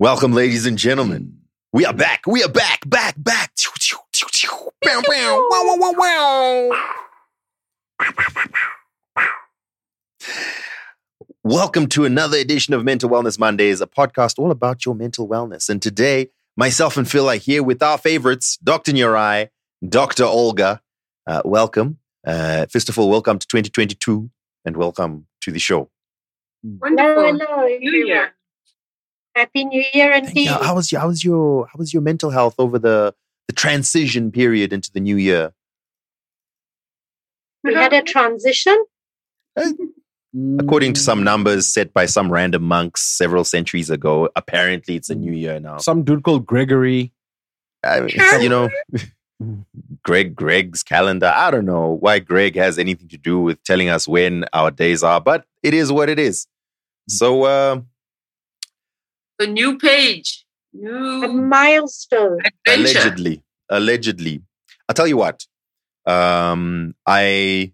Welcome, ladies and gentlemen. We are back. We are back, back, back. Bow, bow. Wow, wow, wow, wow. Welcome to another edition of Mental Wellness Mondays, a podcast all about your mental wellness. And today, myself and Phil are here with our favorites, Dr. Nurai, Dr. Olga. Uh, welcome. Uh, first of all, welcome to 2022 and welcome to the show. Wonderful. Hello, hello, New Year. everyone. Happy New Year Thank indeed. you. How, how was your how was your how was your mental health over the the transition period into the new year? We had a transition. According to some numbers set by some random monks several centuries ago, apparently it's a new year now. some dude called Gregory. I mean, you know, Greg Greg's calendar. I don't know why Greg has anything to do with telling us when our days are, but it is what it is. So uh, The new page. A New milestone. adventure. allegedly, allegedly, I'll tell you what. Um, I,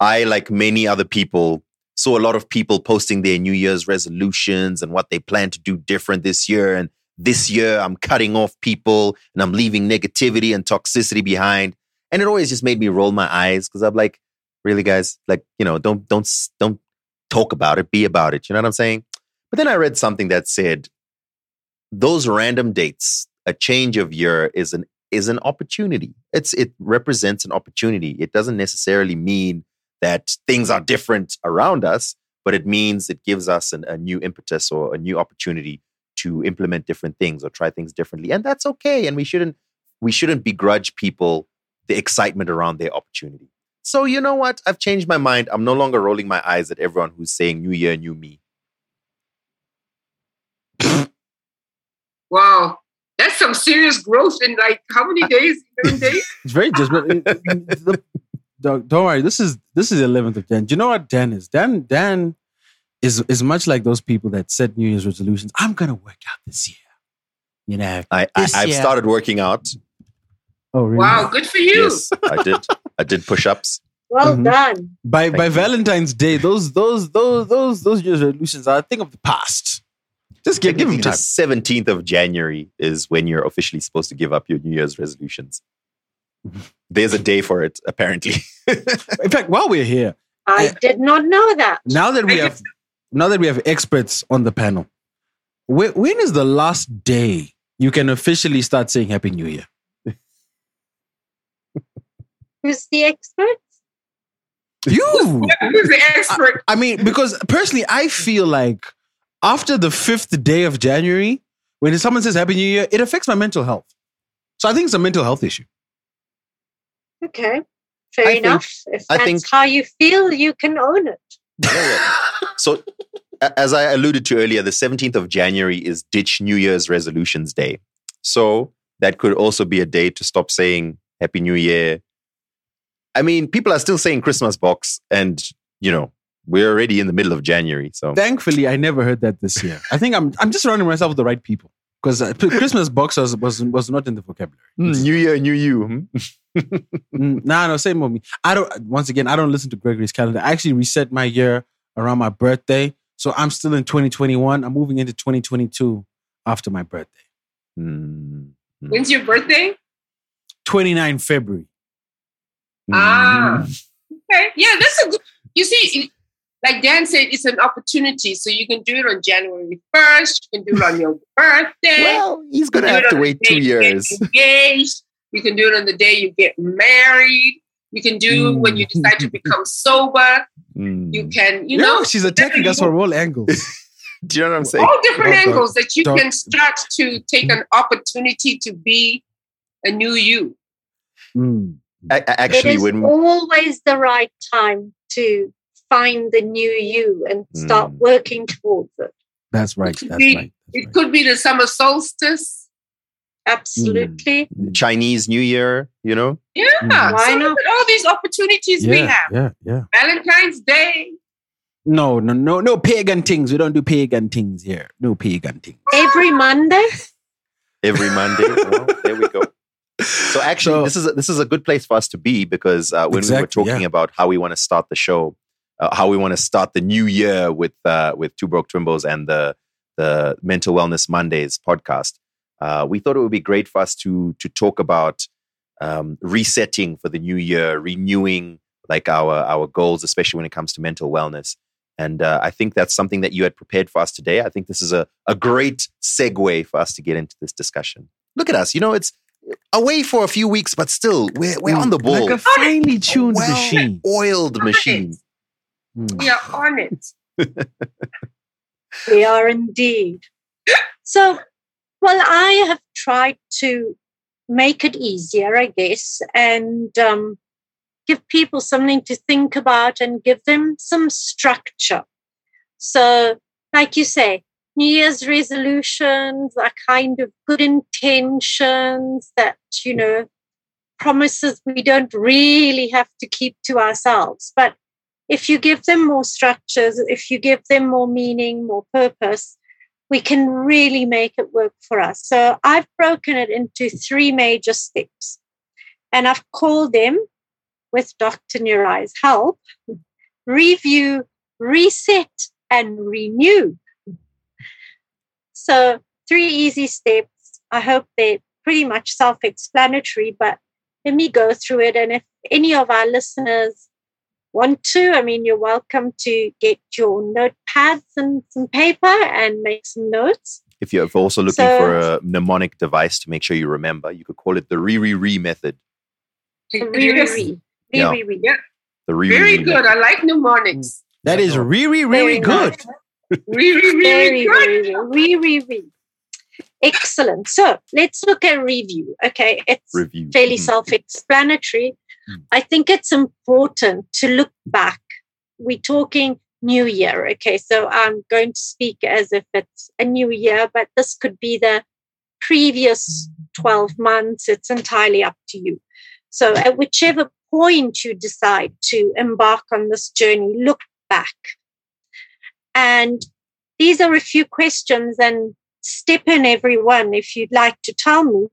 I like many other people saw a lot of people posting their New Year's resolutions and what they plan to do different this year. And this year, I'm cutting off people and I'm leaving negativity and toxicity behind. And it always just made me roll my eyes because I'm like, really, guys, like you know, don't don't don't talk about it, be about it. You know what I'm saying? But then I read something that said those random dates, a change of year is an is an opportunity. It's it represents an opportunity. It doesn't necessarily mean that things are different around us, but it means it gives us an, a new impetus or a new opportunity to implement different things or try things differently, and that's okay. And we shouldn't we shouldn't begrudge people the excitement around their opportunity. So you know what? I've changed my mind. I'm no longer rolling my eyes at everyone who's saying "New Year, New Me." Wow. That's some serious growth in like how many days? 11 days? It's very judgmental. The- Don't don't worry. This is this is the 11th of Jan. Do you know what Dan is? Dan Dan is is much like those people that set New Year's resolutions. I'm gonna work out this year. You know. I, I i've year- started working out. Oh really? Wow, good for you. Yes, I did. I did push-ups. Well Mhm. done. By Thank by you. Valentine's Day, those those those those those New Year's resolutions are a thing of the past. Just give, give them the time. seventeenth of January is when you're officially supposed to give up your New Year's resolutions. There's a day for it, apparently. In fact, while we're here, I Uh, did not know that. now that we have now that we have experts on the panel, when, when is the last day you can officially start saying Happy New Year? Who's the expert? You. Who's the expert? I mean, because personally, I feel like after the fifth day of January, when someone says Happy New Year, it affects my mental health. So I think it's a mental health issue. Okay. Fair I think- enough. if I that's think- how you feel, you can own it. so, as I alluded to earlier, the 17th of January is Ditch New Year's Resolutions Day. So, that could also be a day to stop saying Happy New Year. I mean, people are still saying Christmas box, and, you know, we're already in the middle of January. So, Thankfully, I never heard that this year. I think I'm I'm just surrounding myself with the right people because uh, Christmas box was, was was not in the vocabulary. Hmm, New Year, New You. hmm? Mm, nah, no, same with me. I don't. Once again, I don't listen to Gregory's calendar. I actually reset my year around my birthday, so I'm still in 2021. I'm moving into 2022 after my birthday, Hmm. When's your birthday? 29 February. Ah. Hmm. Okay. Yeah, that's a good. You see, it- like Dan said, it's an opportunity. So you can do it on January 1st. You can do it on your birthday. Well, he's going to have to do it on wait the day two you years. Engaged. You can do it on the day you get married. You can do Mm. when you decide to become sober. Hmm. You can, you You know, know, she's attacking us from all angles. Do you know what I'm saying? all different Doc- angles that you Doc- can start to take an opportunity to be a new you. Mm. A- a- Actually, it is when always the right time to find the new you and start Mm. working towards it. That's right. That's be- right. that's It right. could be the summer solstice. Absolutely. Chinese New Year, you know, Yeah. Mm. Why so not? look at all these opportunities we have. yeah, yeah. Valentine's Day. No, no, no, no pagan things. We don't do pagan things here. No pagan things. Every Monday, every Monday. well, there we go. So actually, So- this is a, this is a good place for us to be because uh, when Exactly, we were talking yeah. about how we want to start the show, uh, how we want to start the new year with uh, with Two Broke Twimbos and the the Mental Wellness Mondays podcast, uh, we thought it would be great for us to to talk about um, resetting for the new year, renewing like our our goals, especially when it comes to mental wellness. And uh, I think that's something that you had prepared for us today. I think this is a, a great segue for us to get into this discussion. Look at us, you know, it's away for a few weeks, but still we're we're on the ball. Like a finely tuned well machine. oiled machine. Mm. We are on it. We are indeed. So, well, I have tried to make it easier, I guess, and um, give people something to think about and give them some structure. So, like you say, New Year's resolutions are kind of good intentions that, you know, promises we don't really have to keep to ourselves. But if you give them more structures, if you give them more meaning, more purpose, we can really make it work for us. So I've broken it into three major steps. And I've called them, with Dr. Nurai's help, review, reset, and renew. So, three easy steps. I hope they're pretty much self explanatory, but let me go through it. And if any of our listeners want to, I mean, you're welcome to get your notepads and some paper and make some notes. If you're also looking So- for a mnemonic device to make sure you remember, you could call it the re re re method. Re, re, Yes. re, Yeah. re, re. The re Very good. I like mnemonics. That is really, really Very good. nice. Really, Very, really good. very, very, re, re. Excellent. So let's look at review. Okay, it's Review. fairly Mhm. self explanatory. Mm. I think it's important to look back. We're talking new year. Okay, so I'm going to speak as if it's a new year, but this could be the previous 12 months. It's entirely up to you. So, at whichever point you decide to embark on this journey, look back. And these are a few questions, and step in everyone if you'd like to tell me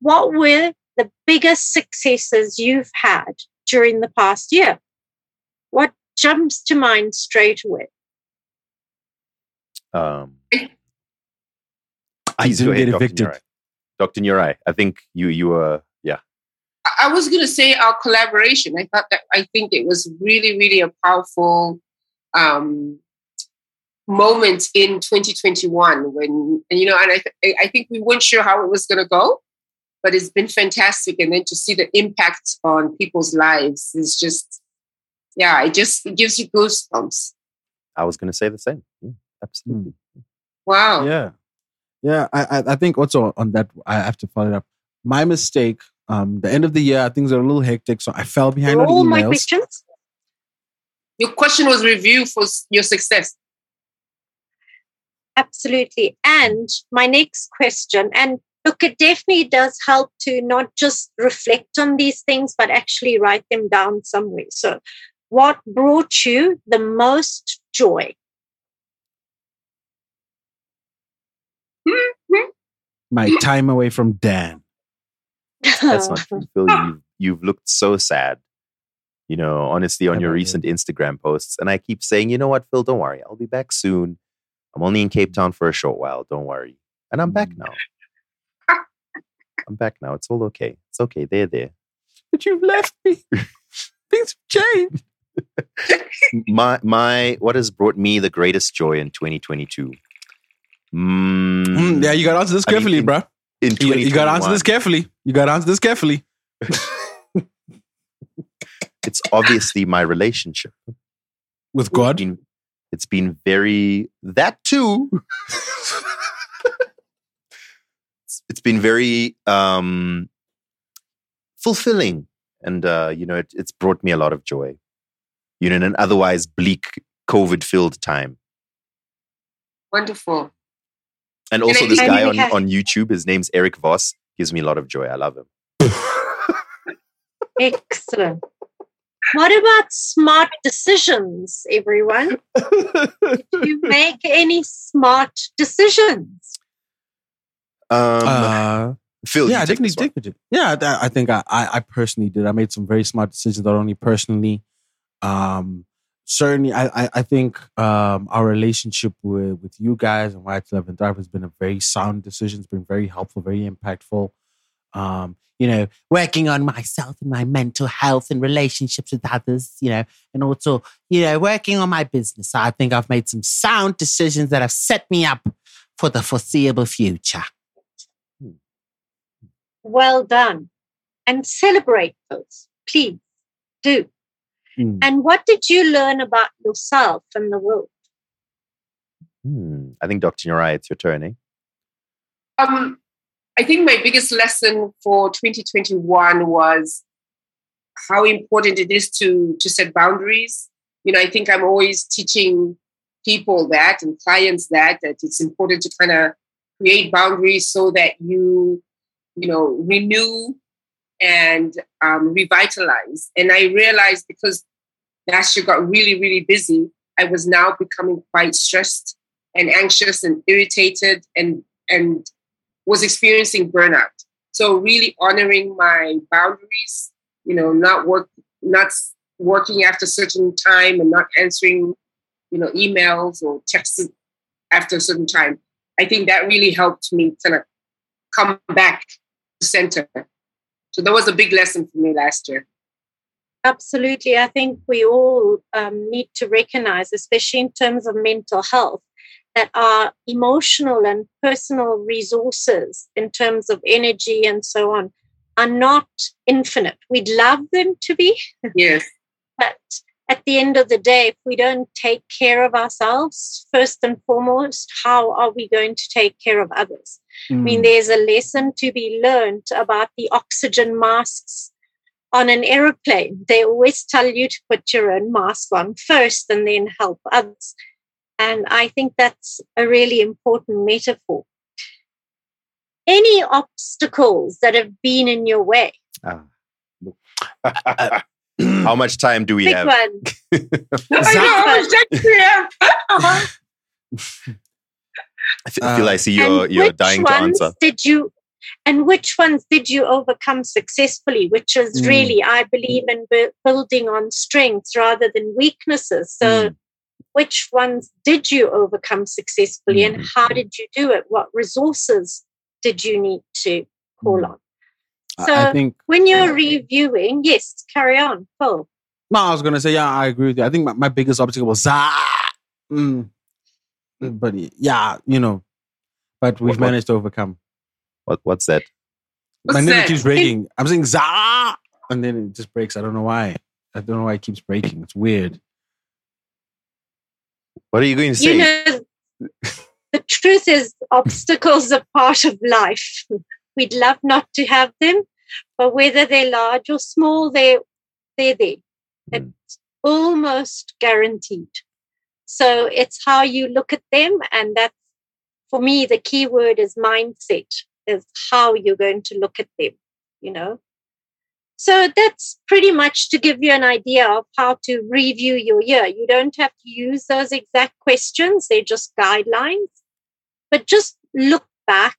what were the biggest successes you've had during the past year? What jumps to mind straight away? Um, Please go don't ahead, get Dr. evicted. Nurai. Dr. Nurai, I think you you were yeah. I- I was going to say our collaboration. I thought that I think it was really, really a powerful um, moment in 2021 when and, you know, and I, th- I think we weren't sure how it was going to go, but it's been fantastic. And then to see the impact on people's lives is just, yeah, it just it gives you goosebumps. I was going to say the same. Yeah, absolutely. Wow. Yeah. Yeah. I, I, I think also on that, I have to follow it up. My mistake, um, the end of the year, things are a little hectic. So I fell behind on All my questions. Your question was review for your success. Absolutely. And my next question, and look, it definitely does help to not just reflect on these things, but actually write them down somewhere. So, what brought you the most joy? My time away from Dan. That's not true, Phil. You've, you've looked so sad. You know, honestly, on your recent Instagram posts, and I keep saying, you know what, Phil, don't worry, I'll be back soon. I'm only in Cape Town for a short while. Don't worry, and I'm back Mm. now. I'm back now. It's all okay. It's okay. They're there. But you've left me. Things have changed. my my what has brought me the greatest joy in 2022 mm, Mm, yeah, you got to answer this I mean, carefully, in bro. in You, you got to answer this carefully. You got to answer this carefully. it's obviously my relationship With It's God. been, it's been very that too It's- it's been very um fulfilling and uh you know it, it's brought me a lot of joy you know in an otherwise bleak covid filled time Wonderful. and also I- this I guy on, have- on youtube his name's eric voss gives me a lot of joy i love him Excellent. What about smart decisions, everyone? Did you make any smart decisions? Um Uh, phil yeah, I definitely this one. did. Yeah, I, I think I, I, I personally did. I made some very smart decisions, not only personally, um, certainly, I, I, I think um, our relationship with, with you guys and White Love and Dark has been a very sound decision. It's been very helpful, very impactful. Um, you know, working on myself and my mental health and relationships with others, you know, and also, you know, working on my business. I think I've made some sound decisions that have set me up for the foreseeable future. Well done. And celebrate those, please do. Mm. And what did you learn about yourself and the world? Hmm. I think Dr. Nurai, it's your turn, eh? Um, I think my biggest lesson for 2021 was how important it is to to set boundaries. You know, I think I'm always teaching people that and clients that that it's important to kind of create boundaries so that you you know renew and um, revitalize. And I realized because last year got really really busy, I was now becoming quite stressed and anxious and irritated and and was experiencing burnout. So really honoring my boundaries, you know, not work, not working after certain time and not answering, you know, emails or texts after a certain time. I think that really helped me kind of come back center. So that was a big lesson for me last year. Absolutely. I think we all um, need to recognize, especially in terms of mental health, that our emotional and personal resources in terms of energy and so on are not infinite. We'd love them to be. Yes. but at the end of the day, if we don't take care of ourselves, first and foremost, how are we going to take care of others? I mean, Mm. there's a lesson to be learned about the oxygen masks on an aeroplane. They always tell you to put your own mask on first and then help others. And I think that's a really important metaphor. Any obstacles that have been in your way? How much time do we Big have? one. I how much time we have. I feel, I I see you're you're dying to answer. Did you and which ones did you overcome successfully? Which is Mm. really, I believe in bu- building on strengths rather than weaknesses. So, Mm. which ones did you overcome successfully, and Mm. how did you do it? What resources did you need to call Mm. on? I- So- I think When you're reviewing, yes, carry on, Phil. No, I was gonna say, yeah, I agree with you. I think my, my biggest obstacle was ah, mm. but yeah, you know, but we've What- what- managed to overcome. What what's that? my What's network that? keeps breaking. I'm saying za, and then it just breaks. I don't know why. I don't know why it keeps breaking. It's weird. What are you going to say? You know, the truth is, obstacles are part of life. We'd love not to have them, but whether they're large or small, they're, they're there. Mm. It's almost guaranteed. So it's how you look at them. And that's, for me, the key word is mindset, is how you're going to look at them, you know? So that's pretty much to give you an idea of how to review your year. You don't have to use those exact questions, they're just guidelines, but just look back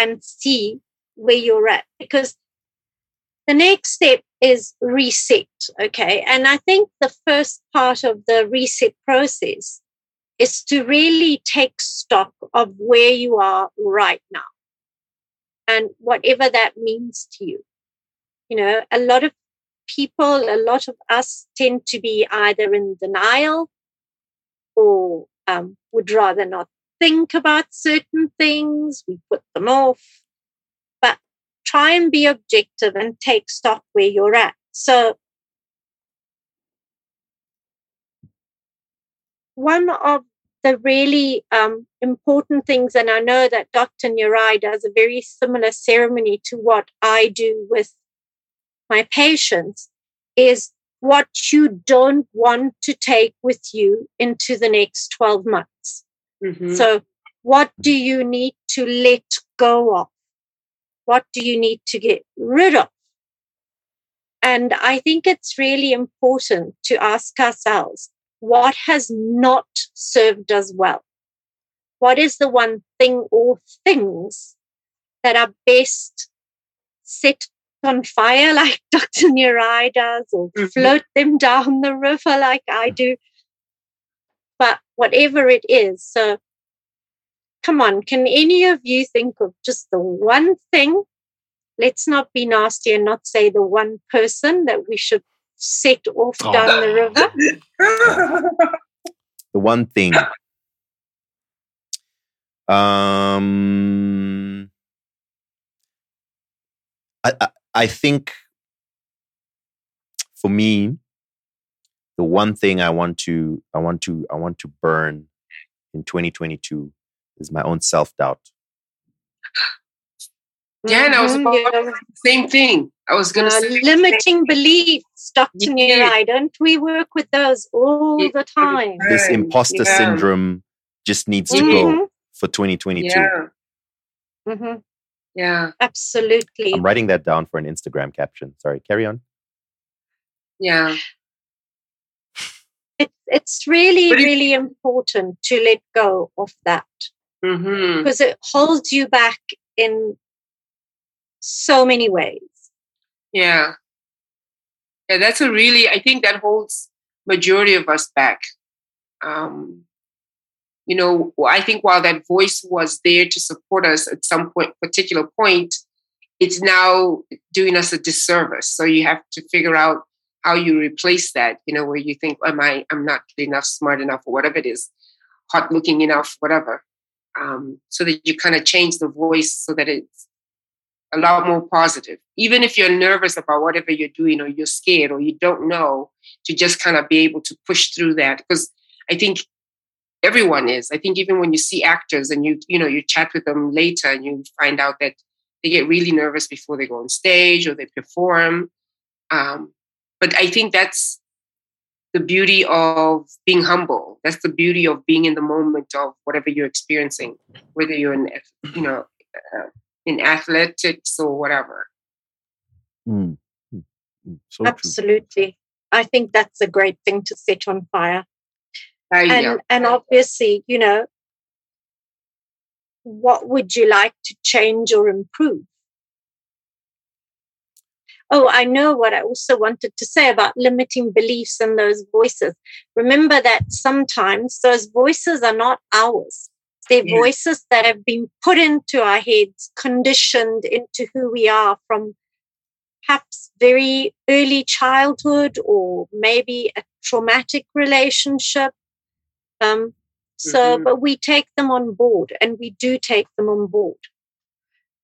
and see where you're at because the next step is reset. Okay. And I think the first part of the reset process is to really take stock of where you are right now and whatever that means to you you know, a lot of people, a lot of us tend to be either in denial or um, would rather not think about certain things. We put them off. But try and be objective and take stock where you're at. So, one of the really um, important things, and I know that Dr. Nurai does a very similar ceremony to what I do with my patients is what you don't want to take with you into the next 12 months. Mhm. So, what do you need to let go of? What do you need to get rid of? And I think it's really important to ask ourselves what has not served us well? What is the one thing or things that are best set on fire like Dr. Nurai does, or Mhm. float them down the river like I do, whatever it is. So come on, can any of you think of just the one thing? Let's not be nasty and not say the one person that we should set off Oh. down the river. the one thing. Um, I, I I think for me, the one thing I want to I want to I want to burn in 2022 is my own self doubt. Dan, I was Mhm, about yeah. the same thing. I was going to Uh, say limiting beliefs, Dr. Yeah. Nurai, don't we work with those all Yeah. the time? This imposter yeah. syndrome just needs to go Mhm, for 2022. Yeah, mhm, yeah, absolutely. I'm writing that down for an Instagram caption. Sorry, carry on. yeah. It, it's really, really important to let go of that hmm because it holds you back in so many ways. Yeah. Yeah, that's a really, I think that holds majority of us back. Um, you know, I think while that voice was there to support us at some point, particular point, it's now doing us a disservice. So you have to figure out how you replace that, you know, where you think, am I, I'm not good enough, smart enough, or whatever it is, hot looking enough, whatever. Um, so that you kind of change the voice so that it's a lot more positive. Even if you're nervous about whatever you're doing or you're scared or you don't know, to just kind of be able to push through that. Because I think everyone is. I think even when you see actors and you, you know, you chat with them later and you find out that they get really nervous before they go on stage or they perform. Um, but I think that's the beauty of being humble. That's the beauty of being in the moment of whatever you're experiencing, whether you're in, you know, uh, in athletics or whatever. Mm. So true. Absolutely. I think that's a great thing to set on fire. Uh, and yeah. and obviously you know what would you like to change or improve oh i know what i also wanted to say about limiting beliefs and those voices remember that sometimes those voices are not ours they're Yeah. voices that have been put into our heads conditioned into who we are from perhaps very early childhood or maybe a traumatic relationship um, so, Mhm. but we take them on board and we do take them on board.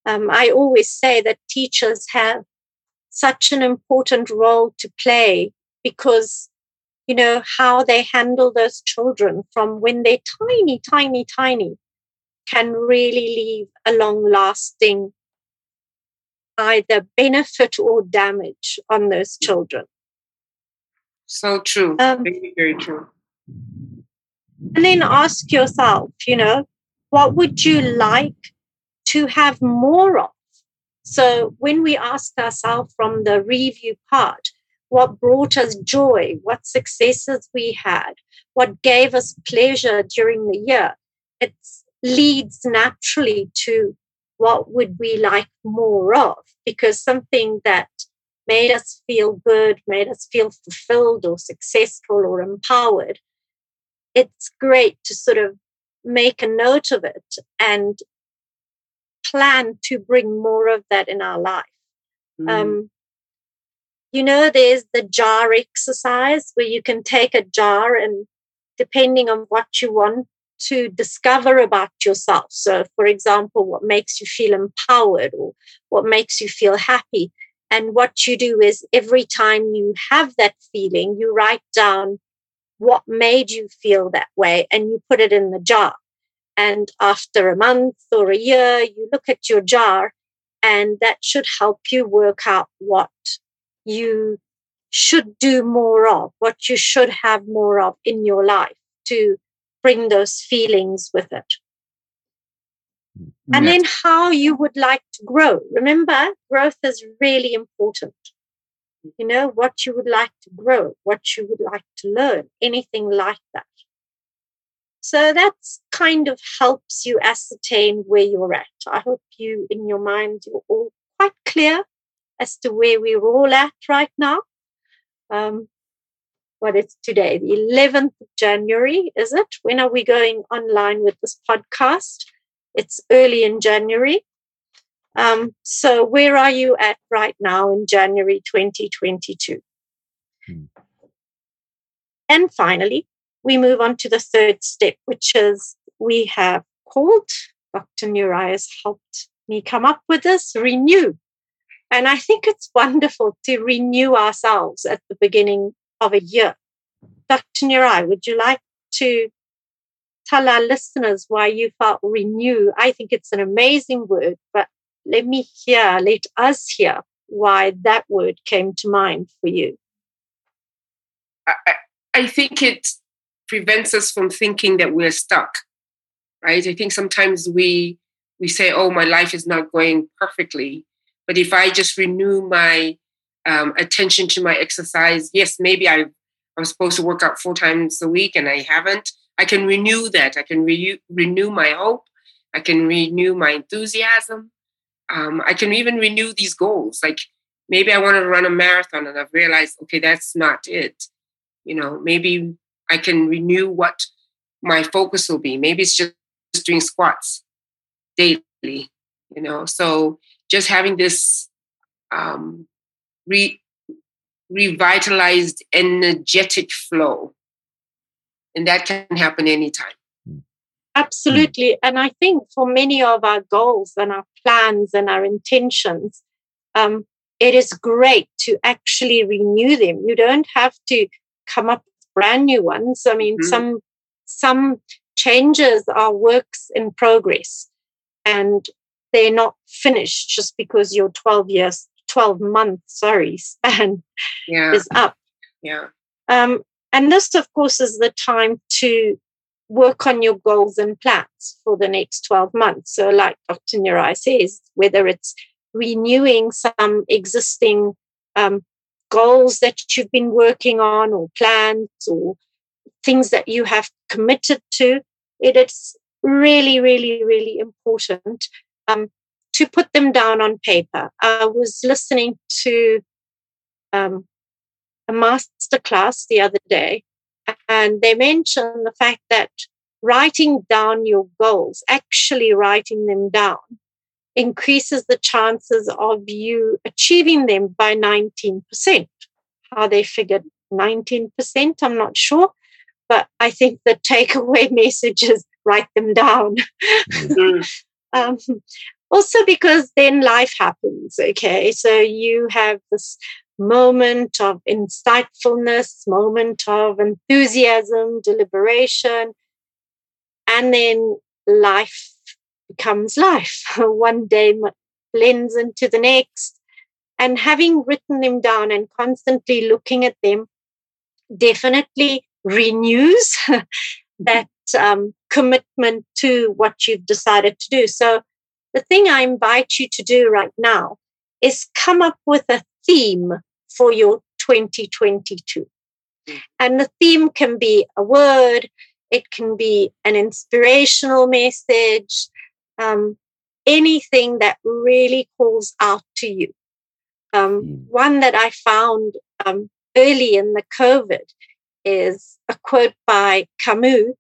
Um, I always say that teachers have such an important role to play because, you know, how they handle those children from when they're tiny, tiny, tiny can really leave a long lasting either benefit or damage on those children. So true. Um, very, very true. and then ask yourself, you know, what would you like to have more of? So when we ask ourselves from the review part, what brought us joy, what successes we had, what gave us pleasure during the year, it leads naturally to what would we like more of? Because something that made us feel good, made us feel fulfilled or successful or empowered, it's great to sort of make a note of it and plan to bring more of that in our life. Mm. Um, you know, there's the jar exercise where you can take a jar and depending on what you want to discover about yourself. So, for example, what makes you feel empowered or what makes you feel happy. And what you do is every time you have that feeling, you write down what made you feel that way and you put it in the jar. And after a month or a year, you look at your jar and that should help you work out what you should do more of, what you should have more of in your life to bring those feelings with it. And Yeah. then how you would like to grow. Remember, growth is really important. You know, what you would like to grow, what you would like to learn, anything like that. So that's kind of helps you ascertain where you're at. I hope you, in your mind, you're all quite clear as to where we're all at right now. Um, what is today? The 11th of January, is it? When are we going online with this podcast? It's early in January. Um, so, where are you at right now in January 2022? Hmm. And finally, we move on to the third step, which is we have called, Dr. Nurai has helped me come up with this renew. And I think it's wonderful to renew ourselves at the beginning of a year. Dr. Nurai, would you like to tell our listeners why you felt renew? I think it's an amazing word, but let me hear, let us hear why that word came to mind for you. I, I think it prevents us from thinking that we're stuck, right? I think sometimes we we say, "Oh, my life is not going perfectly," but if I just renew my um, attention to my exercise, yes, maybe I I'm supposed to work out four times a week and I haven't. I can renew that. I can re- renew my hope. I can renew my enthusiasm. Um, I can even renew these goals. Like maybe I want to run a marathon and I've realized, okay, that's not it. You know, maybe I can renew what my focus will be. Maybe it's just just doing squats daily, you know. So just having this um, re- revitalized, energetic flow. And that can happen anytime. Hmm. Absolutely. And I think for many of our goals and our plans and our intentions, um, it is great to actually renew them. You don't have to come up with brand new ones. I mean, mm-hmm. some some changes are works in progress and they're not finished just because you're 12 years 12 month sorry span yeah. is up yeah um, and this of course is the time to work on your goals and plans for the next 12 months so like dr Nurai says whether it's renewing some existing um, goals that you've been working on or plans or things that you have committed to it is really really really important um, to put them down on paper. I was listening to um, a master class the other day, and they mentioned the fact that writing down your goals, actually writing them down, increases the chances of you achieving them by 19%. How they figured 19%, I'm not sure. But I think the takeaway message is write them down. Mm. um, also because then life happens okay so you have this moment of insightfulness moment of enthusiasm deliberation and then life becomes life one day blends into the next and having written them down and constantly looking at them definitely renews that um, commitment to what you've decided to do so the thing I invite you to do right now is come up with a theme for your 2022. Mm. And the theme can be a word, it can be an inspirational message, um, anything that really calls out to you. Um, mm. one that I found um, early in the COVID is a quote by Camus,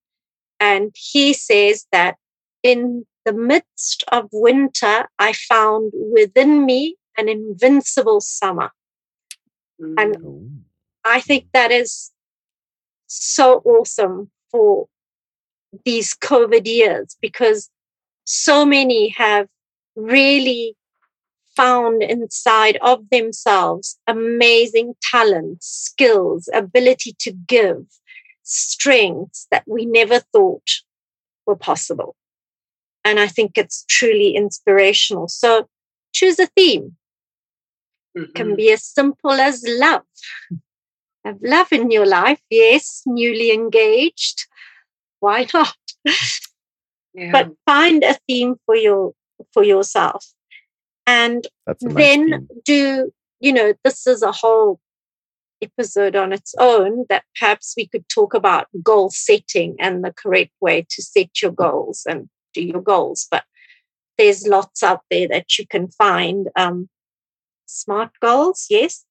and he says that in the midst of winter, I found within me an invincible summer. Mm. And I think that is so awesome for these COVID years because so many have really found inside of themselves amazing talents, skills, ability to give, strengths that we never thought were possible. And I think it's truly inspirational. So choose a theme. Mm-hmm. It can be as simple as love. Have love in your life, yes, newly engaged. Why not? Yeah. But find a theme for your for yourself. And then nice do, you know, this is a whole episode on its own that perhaps we could talk about goal setting and the correct way to set your goals and do your goals. But there's lots out there that you can find. Um, smart goals, yes.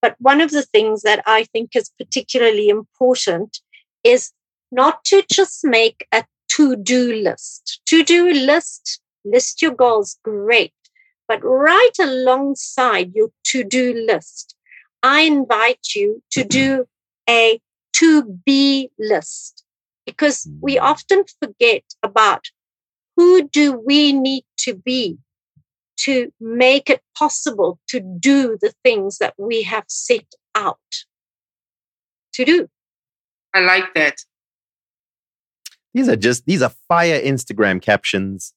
But one of the things that I think is particularly important is not to just make a to do list. To do list, list your goals, great. But right alongside your to do list, I invite you to do a to be list because we hmm. often forget about who do we need to be to make it possible to do the things that we have set out to do. I like that. These are just these are fire Instagram captions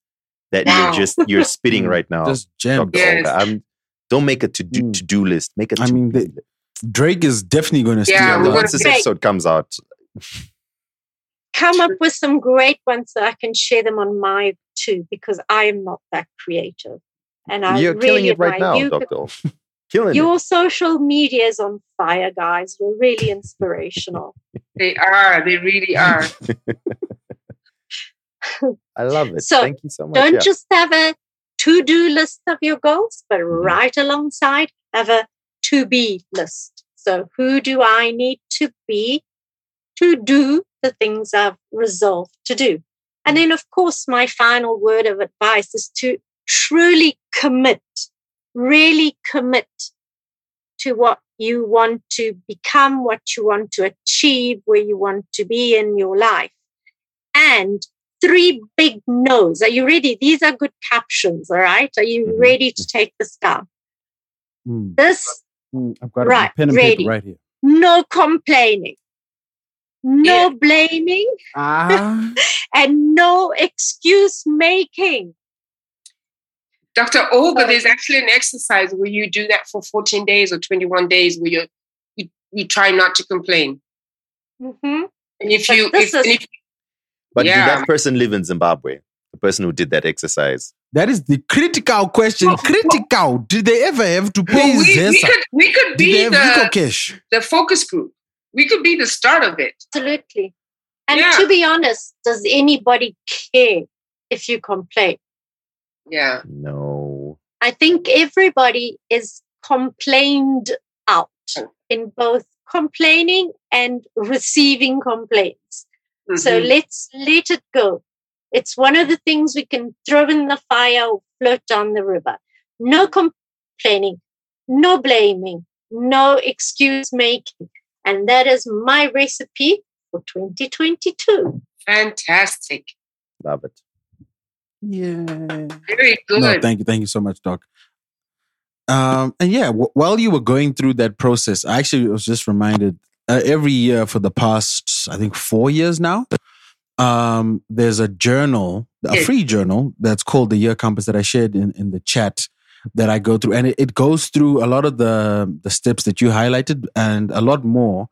that Wow. you're just you're spitting right now. Just gems. Yes. I'm- don't make a to do Mm. to do list. Make a I to mean, be they- list. Drake is definitely going to steal Yeah, we're that. gonna once this say- episode comes out, Come up with some great ones so I can share them on my too, because I am not that creative. And I you're really killing it right now, you. Doctor. Olga. killing it. Your social media is on fire, guys. You're really inspirational. They are. They really are. I love it. So, Thank you so much. Don't yeah. just have a to do list of your goals, but Mm-hmm. right alongside have a to be list. So, who do I need to be to do the things I've resolved to do? And then, of course, my final word of advice is to truly commit, really commit to what you want to become, what you want to achieve, where you want to be in your life. And three big no's. Are you ready? These are good captions, all right? Are you Mhm. ready to take this down? Mm, This, mm, I've got Right, a pen and ready. paper right here. no complaining, no Yeah. blaming, Ah, and no excuse making. Dr. Olga, there's actually an exercise where you do that for 14 days or 21 days where you you, you try not to complain. Mhm. And if But you this if, is- and if But Yeah. did that person live in Zimbabwe? The person who did that exercise. that is the critical question. Well, well- critical. Did they ever have to pay well, we, we could we could Did they be have the, Cash? the focus group. We could be the start of it. Absolutely. And Yeah. to be honest, does anybody care if you complain? Yeah. No. I think everybody is complained out in both complaining and receiving complaints. So Mhm. let's let it go. It's one of the things we can throw in the fire or float down the river. No complaining, no blaming, no excuse making. And that is my recipe for 2022. fantastic. Love it. Yeah. Very good. No, thank you, thank you so much, Doc. Um, and yeah, w- while you were going through that process, I actually was just reminded uh, every year for the past, I think, four years now. Um, there's a journal, a free journal that's called the Year Compass that I shared in, in the chat that I go through, and it, it goes through a lot of the the steps that you highlighted and a lot more.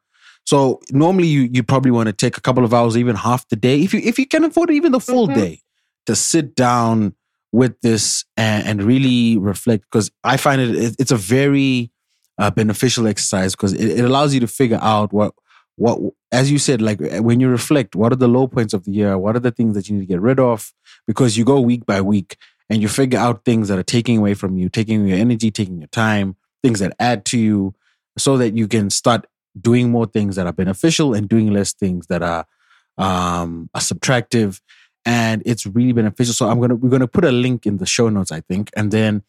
So normally you you probably want to take a couple of hours, even half the day, if you if you can afford it, even the full Mhm. day, to sit down with this and, and really reflect. Because I find it, it it's a very uh, beneficial exercise because it, it allows you to figure out what what as you said like when you reflect what are the low points of the year? What are the things that you need to get rid of? Because you go week by week and you figure out things that are taking away from you taking your energy taking your time things that add to you so that you can start doing more things that are beneficial and doing less things that are um are subtractive. And it's really beneficial. So i'm gonna we're gonna put a link in the show notes i think. And then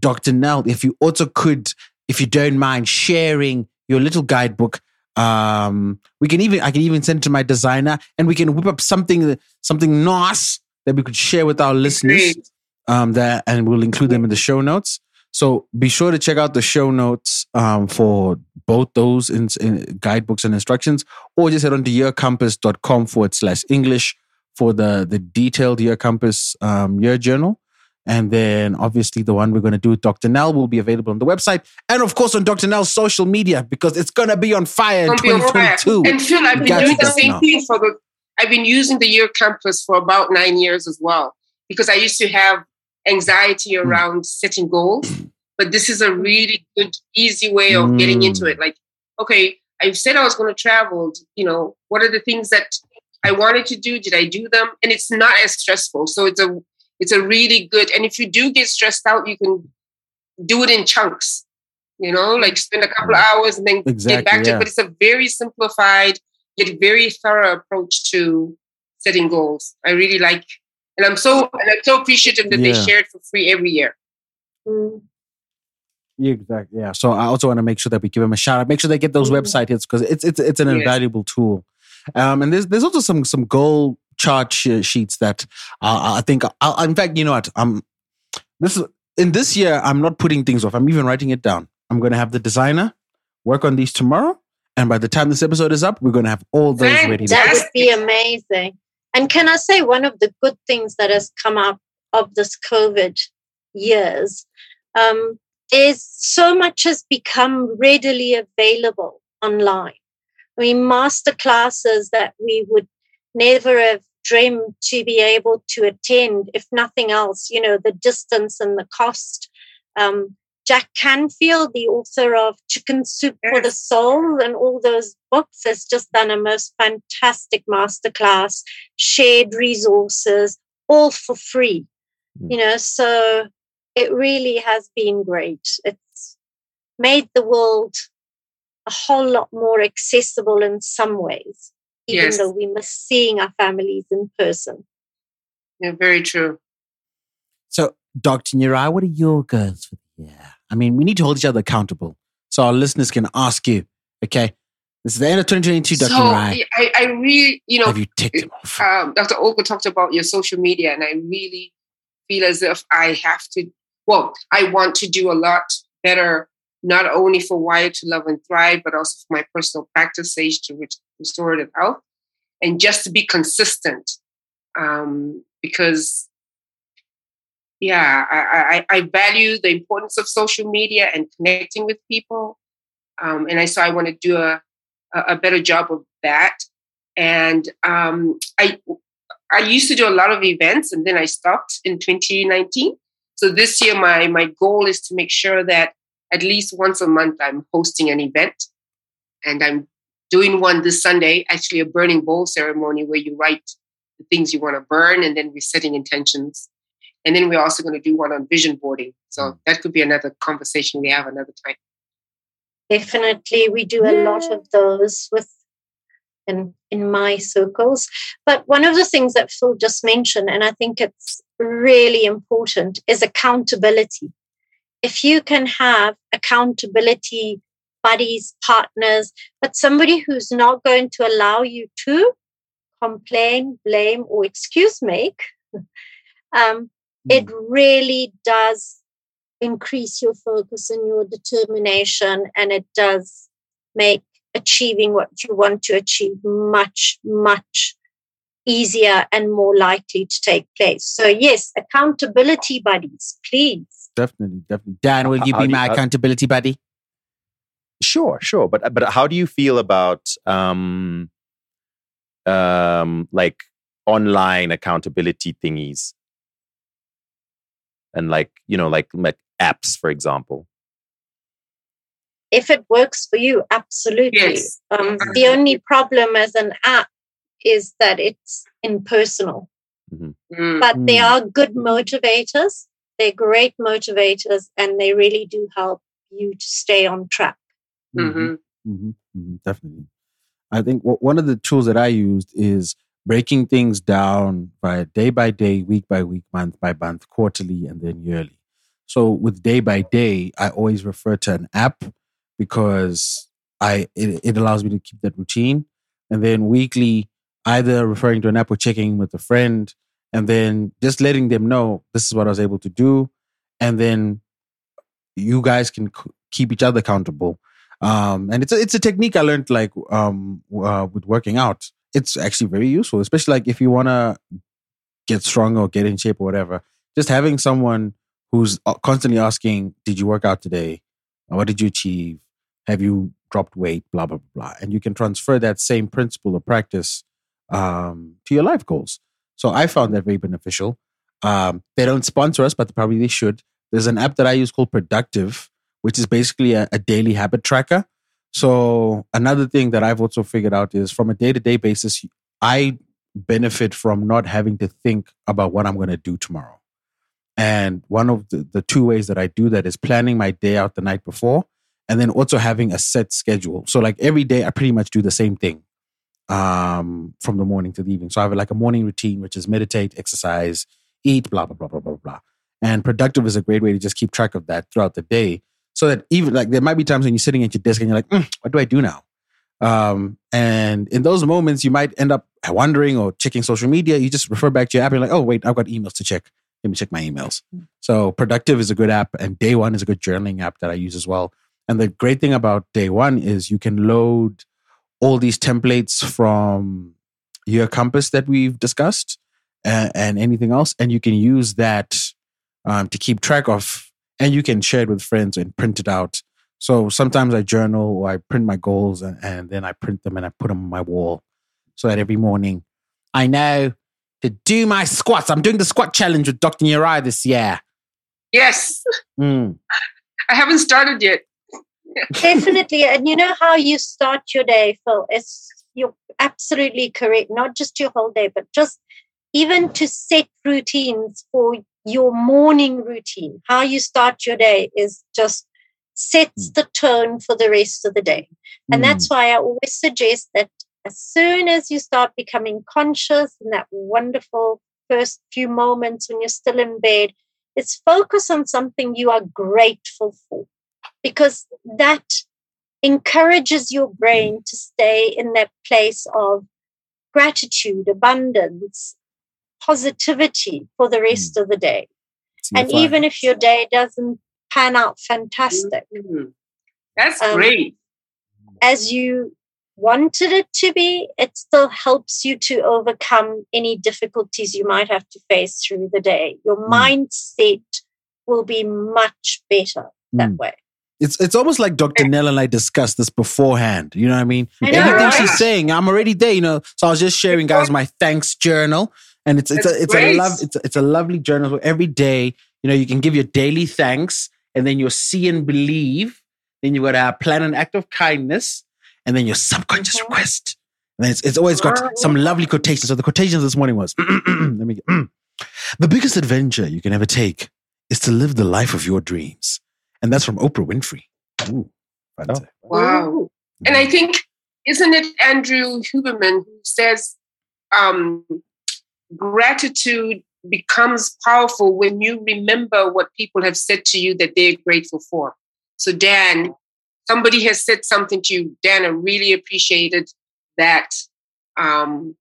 dr nell if you also could if you don't mind sharing your little guidebook um we can even i can even send it to my designer and we can whip up something something nice that we could share with our listeners um that and we'll include them in the show notes. So be sure to check out the show notes um, for both those in, in guidebooks and instructions or just head on to yearcompass.com forward slash english for the the detailed year compass um, year journal and then obviously the one we're going to do with Dr. Nell will be available on the website and of course on Dr. Nell's social media because it's going to be on fire in Don't 2022. And Phil, I've been doing the same thing for the. I've been using the year compass for about nine years as well because I used to have anxiety Hmm. around setting goals, but this is a really good, easy way of getting into Mm. it. Like, okay, I said I was going to travel. You know, what are the things that I wanted to do? Did I do them? And it's not as stressful. So it's a it's a really good. And if you do get stressed out, you can do it in chunks. You know, like spend a couple of hours and then Exactly, get back to yeah. it. But it's a very simplified, yet very thorough approach to setting goals. I really like, and I'm so and I'm so appreciative that they share it for free every year. Mm. Yeah, exactly. Yeah. So I also want to make sure that we give them a shout out. Make sure they get those Mhm. website hits because it's it's it's an Yes. invaluable tool. Um, and there's there's also some some goal chart sh- sheets that uh, I think. i in fact, you know what? I'm this is in this year. I'm not putting things off. I'm even writing it down. I'm going to have the designer work on these tomorrow, and by the time this episode is up, we're going to have all those ready. That would be amazing. And can I say one of the good things that has come out of this COVID years um, is so much has become readily available online. I mean, master classes that we would never have dreamed to be able to attend, if nothing else, you know, the distance and the cost. Um, Jack Canfield, the author of Chicken Soup for the Soul and all those books, has just done a most fantastic masterclass, shared resources, all for free. Mm. You know, so it really has been great. It's made the world a whole lot more accessible in some ways, even Yes. though we miss seeing our families in person. Yeah, very true. So, Dr. Nurai, what are your goals for the year? I mean, we need to hold each other accountable so our listeners can ask you. Okay, this is the end of 2022, Dr. So Nurai. I, I really, you know, Have you ticked them off? um, Dr. Olga talked about your social media, and I really feel as if I have to. Well, I want to do a lot better, not only for Wired to Love and Thrive, but also for my personal practice, Sage to Ret- Restorative Health, and just to be consistent. Um, because, yeah, I, I, I value the importance of social media and connecting with people, um, and I so I want to do a a better job of that and um, I I used to do a lot of events, and then I stopped in 2019. So this year, my my goal is to make sure that at least once a month I'm hosting an event, and I'm doing one this Sunday. Actually, a burning bowl ceremony where you write the things you want to burn, and then we're setting intentions. And then we're also going to do one on vision boarding. So mm. that could be another conversation we have another time. Definitely, we do a lot of those with in in my circles. But one of the things that Phil just mentioned, and I think it's really important, is accountability. If you can have accountability buddies, partners, but somebody who's not going to allow you to complain, blame, or excuse make, um, it really does increase your focus and your determination, and it does make achieving what you want to achieve much, much easier and more likely to take place. So, yes, accountability buddies, please. Definitely, definitely. Dan, will you be my accountability buddy? Sure, sure. But but how do you feel about um um like online accountability thingies? And like, you know, like like apps, for example. If it works for you, absolutely. Yes. Um, the only problem as an app is that it's impersonal. Mm. but they Mm. are good motivators. They're great motivators and they really do help you to stay on track. Mhm. hmm hmm definitely. I think w- one of the tools that I used is breaking things down by day by day, week by week, month by month, quarterly, and then yearly. So with day by day, I always refer to an app because I it, it allows me to keep that routine. And then weekly, either referring to an app or checking with a friend, and then just letting them know this is what I was able to do, and then you guys can keep each other accountable um, and it's a, it's a technique I learned like um, uh, with working out. It's actually very useful, especially like if you want to get stronger or get in shape or whatever. Just having someone who's uh, constantly asking, "Did you work out today? What did you achieve? Have you dropped weight? Blah blah blah." And you can transfer that same principle or practice um, to your life goals. So I found that very beneficial. Um, they don't sponsor us, but probably they should. There's an app that I use called Productive, which is basically a, a daily habit tracker. So another thing that I've also figured out is from a day to day basis, I benefit from not having to think about what I'm going to do tomorrow. And one of the, the two ways that I do that is planning my day out the night before and then also having a set schedule. So like every day, I pretty much do the same thing um, from the morning to the evening. So I have like a morning routine, which is meditate, exercise, eat, blah blah blah blah blah blah. And productive is a great way to just keep track of that throughout the day, so that even like there might be times when you're sitting at your desk and you're like, mm, what do I do now? Um, and in those moments, you might end up wondering or checking social media. You just refer back to your app. You're like, oh wait, I've got emails to check. Let me check my emails. So productive is a good app, and Day One is a good journaling app that I use as well. And the great thing about Day One is you can load all these templates from year compass that we've discussed and, and anything else, and you can use that um, to keep track of, and you can share it with friends and print it out. So sometimes I journal or I print my goals and, and then I print them and I put them on my wall so that every morning I know to do my squats. I'm doing the squat challenge with Dr. Uriah this year. Yes. Mm. I haven't started yet. Definitely. And you know how you start your day, Phil? It's you're absolutely correct. Not just your whole day, but just even to set routines for your morning routine. How you start your day is just sets mm. the tone for the rest of the day. And that's mm. why I always suggest that as soon as you start becoming conscious in that wonderful first few moments when you're still in bed, it's focus on something you are grateful for because that encourages your brain mm. to stay in that place of gratitude, abundance, positivity for the rest of the day. And even if your day doesn't pan out fantastic, Mhm. That's Um, great. as you wanted it to be, it still helps you to overcome any difficulties you might have to face through the day. Your Mm. mindset will be much better that Mm. way. It's it's almost like Dr. Nell and I discussed this beforehand. You know what I mean? I know, Everything right? she's saying, I'm already there. You know, so I was just sharing, guys, my thanks journal, and it's it's a That's it's a love it's a, it's a lovely journal. where every day, you know, you can give your daily thanks, and then your see and believe. Then you got to plan an act of kindness, and then your subconscious Mhm. request. And then it's, it's always got some lovely quotations. So the quotations this morning was, let me get, the biggest adventure you can ever take is to live the life of your dreams, and that's from Oprah Winfrey. Ooh, fantastic. Wow. And I think, isn't it Andrew Huberman who says um, gratitude becomes powerful when you remember what people have said to you that they're grateful for? So, Dan, somebody has said something to you. Dan, I really appreciated that. Um,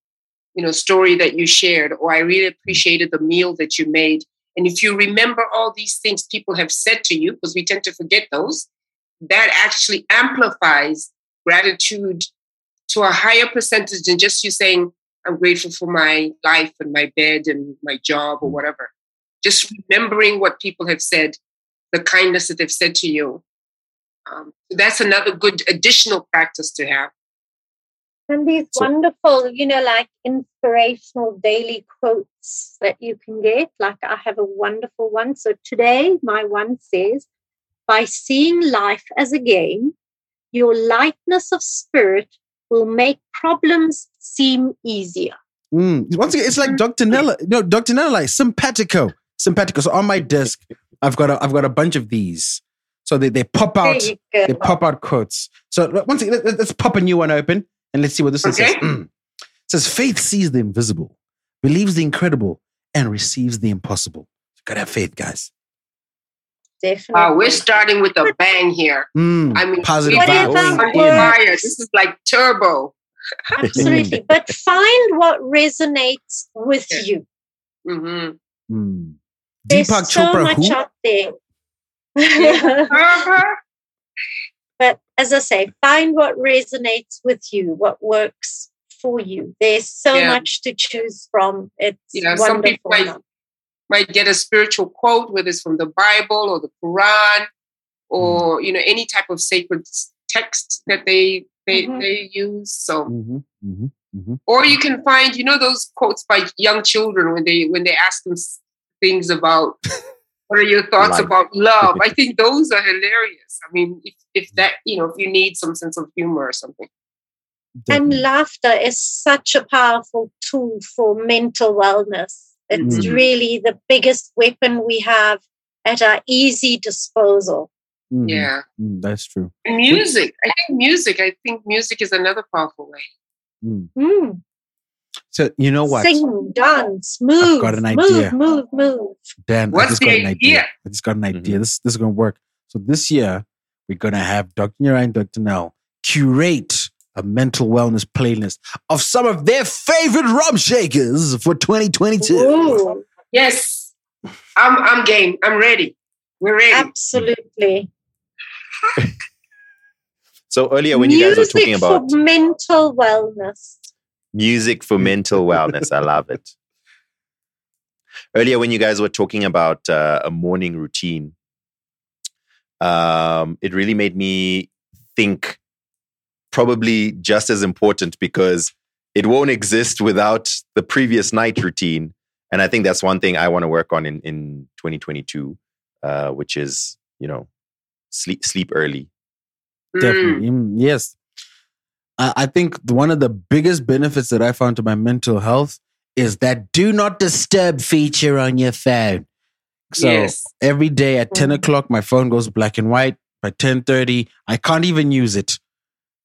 you know, story that you shared, or I really appreciated the meal that you made. And if you remember all these things people have said to you, because we tend to forget those, that actually amplifies gratitude to a higher percentage than just you saying, I'm grateful for my life and my bed and my job or whatever. Just remembering what people have said, the kindness that they've said to you. Um, that's another good additional practice to have. And these So- wonderful, you know, like inspirational daily quotes that you can get. Like I have a wonderful one. So today, my one says, by seeing life as a game, your lightness of spirit will make problems seem easier. Mm. Once again, it's like Dr. Nella. No, Dr. Nella, like simpatico. Simpatico. So on my desk, I've got a, I've got a bunch of these. So they, they pop out you they pop out quotes. So once again, let, us pop a new one open and let's see what this one says. Mm. It says faith sees the invisible, believes the incredible, and receives the impossible. Gotta have faith, guys. Definitely. Wow, we're starting with a bang here. Mm. I mean, Positive we Whatever are vibes. on This is like turbo. Absolutely. but find what resonates with Yeah. you. hmm Mm. There's Deepak so Chopra, much who? out there. But as I say, find what resonates with you, what works for you. There's so Yeah. much to choose from. It's You know, some wonderful. people might, might get a spiritual quote, whether it's from the Bible or the Quran or you know any type of sacred s- text that they they, Mhm. they use. So, Mhm, mhm, mhm. or you can find you know those quotes by young children when they when they ask them things about what are your thoughts Life. about love. I think those are hilarious. I mean, if if that you know if you need some sense of humor or something. and laughter is such a powerful tool for mental wellness. It's Mhm. really the biggest weapon we have at our easy disposal. Mhm. Yeah. Mm, that's true. And music. I think music. I think music is another powerful way. Mm. Mm. So you know what, Sing, dance, move, I've got an idea. move, move. Dan? I What's just the got an idea. idea? I just got an idea. Mhm. This this is gonna work. So this year we're gonna have Dr. Nurai and Dr. Nell curate a mental wellness playlist of some of their favorite rum shakers for 2022. Ooh, Yes. I'm I'm game. I'm ready. We're ready. absolutely. So earlier when you guys were talking about for mental wellness. music for mental wellness, I love it. Earlier when you guys were talking about uh, a morning routine, um, it really made me think probably just as important because it won't exist without the previous night routine. And I think that's one thing I want to work on in, in 2022, uh, which is, you know, sleep sleep early. Mm. Definitely. Mm, yes. I, I think one of the biggest benefits that I found to my mental health is that do not disturb feature on your phone. So yes. every day at 10 Mm. o'clock, my phone goes black and white. By 10:30, I can't even use it.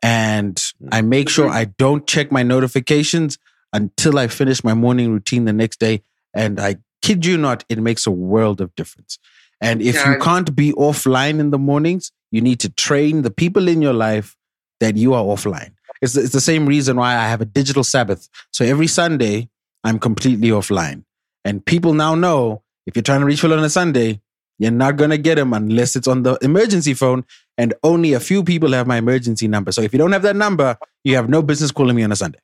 And I mm, make sure. I don't check my notifications until I finish my morning routine the next day. And I kid you not, it makes a world of difference. And if you can't be offline in the mornings, you need to train the people in your life that you are offline. It's, it's the same reason why I have a digital Sabbath. So every Sunday, I'm completely offline. And people now know if you're trying to reach Phil on a Sunday, you're not going to get him unless it's on the emergency phone. And only a few people have my emergency number. So if you don't have that number, you have no business calling me on a Sunday.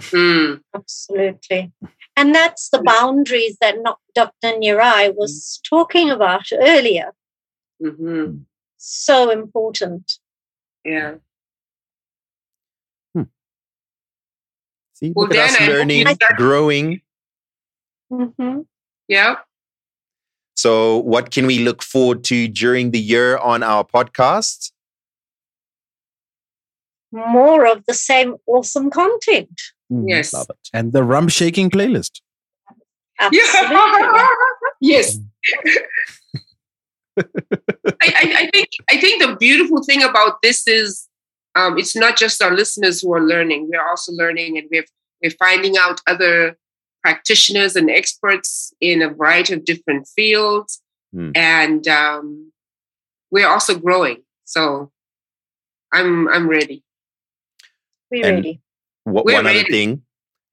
Mm. Absolutely. And that's the boundaries that not Dr. Nurai was talking about earlier. hmm So important. Yeah. See, Well, look at us Dan, I hope learning, you start- growing. hmm Yeah. So, what can we look forward to during the year on our podcast? More of the same awesome content. Mhm. Yes. Love it. And the rum shaking playlist. Absolutely. Yes. I, I, I think I think the beautiful thing about this is um, it's not just our listeners who are learning. We're also learning, and we're we're finding out other practitioners and experts in a variety of different fields, Hmm. and um, we're also growing. So I'm I'm ready. We're And- ready. What, We're one other thing,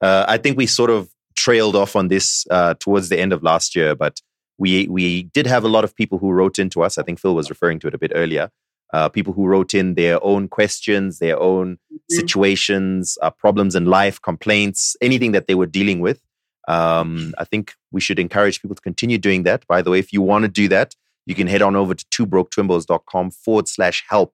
uh, I think we sort of trailed off on this uh, towards the end of last year, but we we did have a lot of people who wrote into us. I think Phil was referring to it a bit earlier. Uh, people who wrote in their own questions, their own situations, uh, problems in life, complaints, anything that they were dealing with. Um, I think we should encourage people to continue doing that. By the way, if you want to do that, you can head on over to twobroketrimbos.com forward slash help.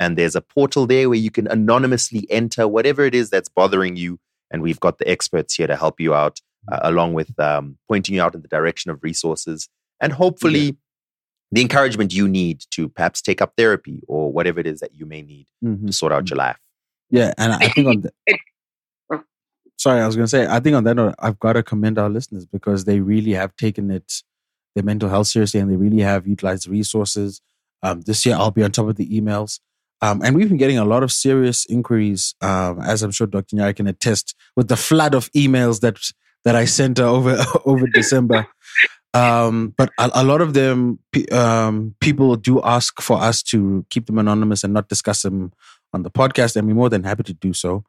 And there's a portal there where you can anonymously enter whatever it is that's bothering you. And we've got the experts here to help you out, uh, along with um, pointing you out in the direction of resources and hopefully the encouragement you need to perhaps take up therapy or whatever it is that you may need Mhm. to sort out your life. Yeah, and I I think on the, it-. Sorry, I was going to say, I think on that note, I've got to commend our listeners because they really have taken it, their mental health seriously, and they really have utilized resources. Um, this year, I'll be on top of the emails, um, and we've been getting a lot of serious inquiries, um, as I'm sure Dr. Nurai can attest, with the flood of emails that that I sent over over December. Um, but a, a lot of them, um, people do ask for us to keep them anonymous and not discuss them on the podcast, and we're more than happy to do so.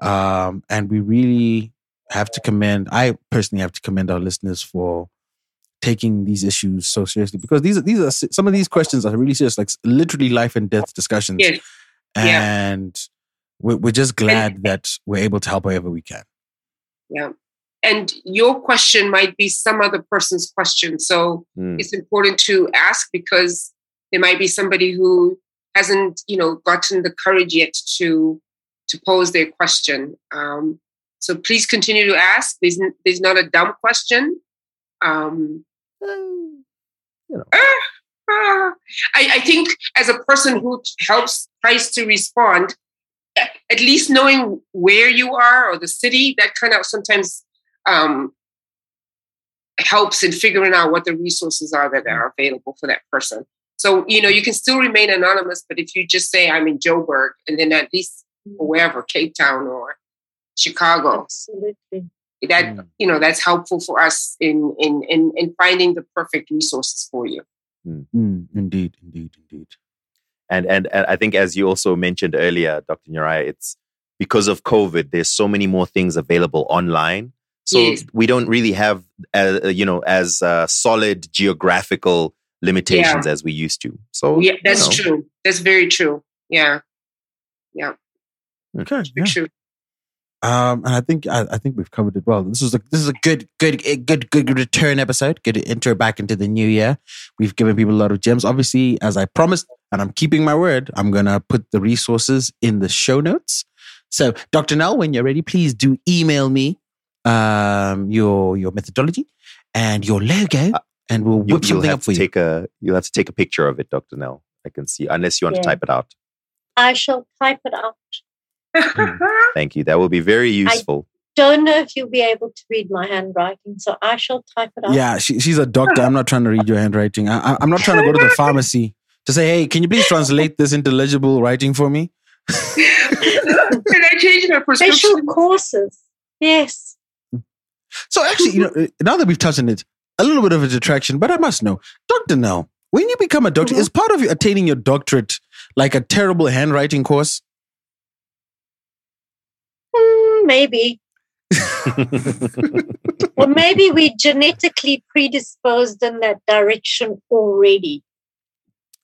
Um, and we really have to commend. I personally have to commend our listeners for taking these issues so seriously because these are these are some of these questions are really serious, like literally life and death discussions. Yes. yeah. And we're, we're just glad that we're able to help however we can. Yeah. And your question might be some other person's question. So Mm. it's important to ask because there might be somebody who hasn't, you know, gotten the courage yet to to pose their question. Um, so please continue to ask. There's n- there's not a dumb question. Um, you know. ah, I, I think as a person who helps tries to respond, at least knowing where you are or the city, that kind of sometimes um, helps in figuring out what the resources are that are available for that person. So, you know, you can still remain anonymous, but if you just say I'm in Joburg and then at least wherever, Cape Town or Chicago, Absolutely. that Mm. you know that's helpful for us in in in, in finding the perfect resources for you. Mm, indeed, indeed, indeed. And, and and I think as you also mentioned earlier, Dr. Nurai, it's because of COVID. There's so many more things available online, so Yes. we don't really have uh, you know as uh, solid geographical limitations as we used to. So yeah, you that's know, true. That's very true. Yeah, yeah, Okay, very yeah. true. Um, and I think I, I think we've covered it well. This was a this is a good good good good return episode. Good intro back into the new year. We've given people a lot of gems. Obviously, as I promised, and I'm keeping my word, I'm gonna put the resources in the show notes. So, Dr. Nell, when you're ready, please do email me um, your your methodology and your logo, and we'll Uh, you, whip you'll something have up for to you. take a you'll have to take a picture of it, Dr. Nell. I can see unless you want to type it out. I shall type it out. Thank you. That will be very useful. I Don't know if you'll be able to read my handwriting, so I shall type it out. Yeah, she, she's a doctor. I'm not trying to read your handwriting. I, I, I'm not trying to go to the pharmacy to say, hey, can you please translate this into legible writing for me? Can I change my Special prescription? courses. Yes. So actually, you know, uh, now that we've touched on it, a little bit of a detraction, but I must know, Doctor Nell, when you become a doctor, Mhm. is part of you attaining your doctorate like a terrible handwriting course? Maybe. Or maybe we genetically predisposed in that direction already.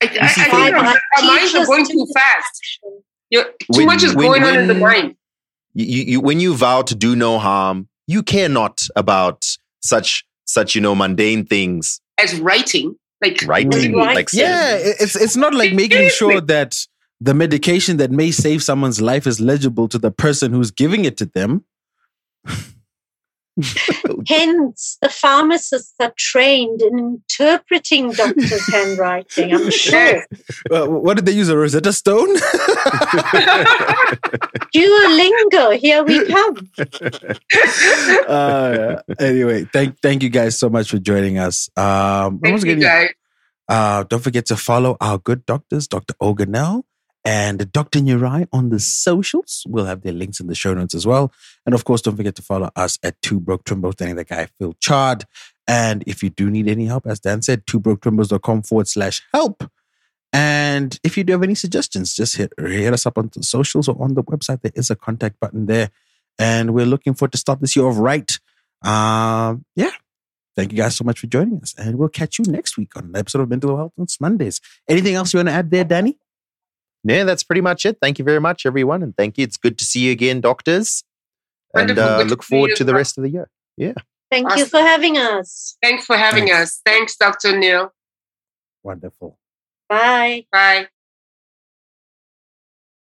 I, I, I think our, our minds are going too fast. You're, too When- much is when- going on in the when- mind. you, you, you- when you vow to do no harm, you care not about such such you know mundane things, As writing, like writing, Right. like Yeah, it's it's not like making sure that the medication that may save someone's life is legible to the person who's giving it to them. Hence, the pharmacists are trained in interpreting doctors' handwriting, I'm sure. Uh, what did they use? A Rosetta Stone? Duolingo, here we come. uh, anyway, thank thank you guys so much for joining us. Um, Thank once you again, guys. Uh, don't forget to follow our good doctors, Dr. Oganel and Dr. Nurai on the socials. We'll have their links in the show notes as well. And of course, don't forget to follow us at Two Broke Trimbos, standing the guy Phil Chard. And if you do need any help, as Dan said, twobroketrimbos.com forward slash help. And if you do have any suggestions, just hit, hit us up on the socials or on the website. There is a contact button there. And we're looking forward to start this year of right. Um, yeah. Thank you guys so much for joining us. And we'll catch you next week on an episode of Mental Health on Mondays. Anything else you want to add there, Danny? Yeah, that's pretty much it. Thank you very much, everyone, and thank you. It's good to see you again, doctors, and uh, Good to look forward to the rest of the year. Yeah. Thank you for having us. Thanks for having Thanks. us. Thanks, Dr. Neil. Wonderful. Bye. Bye.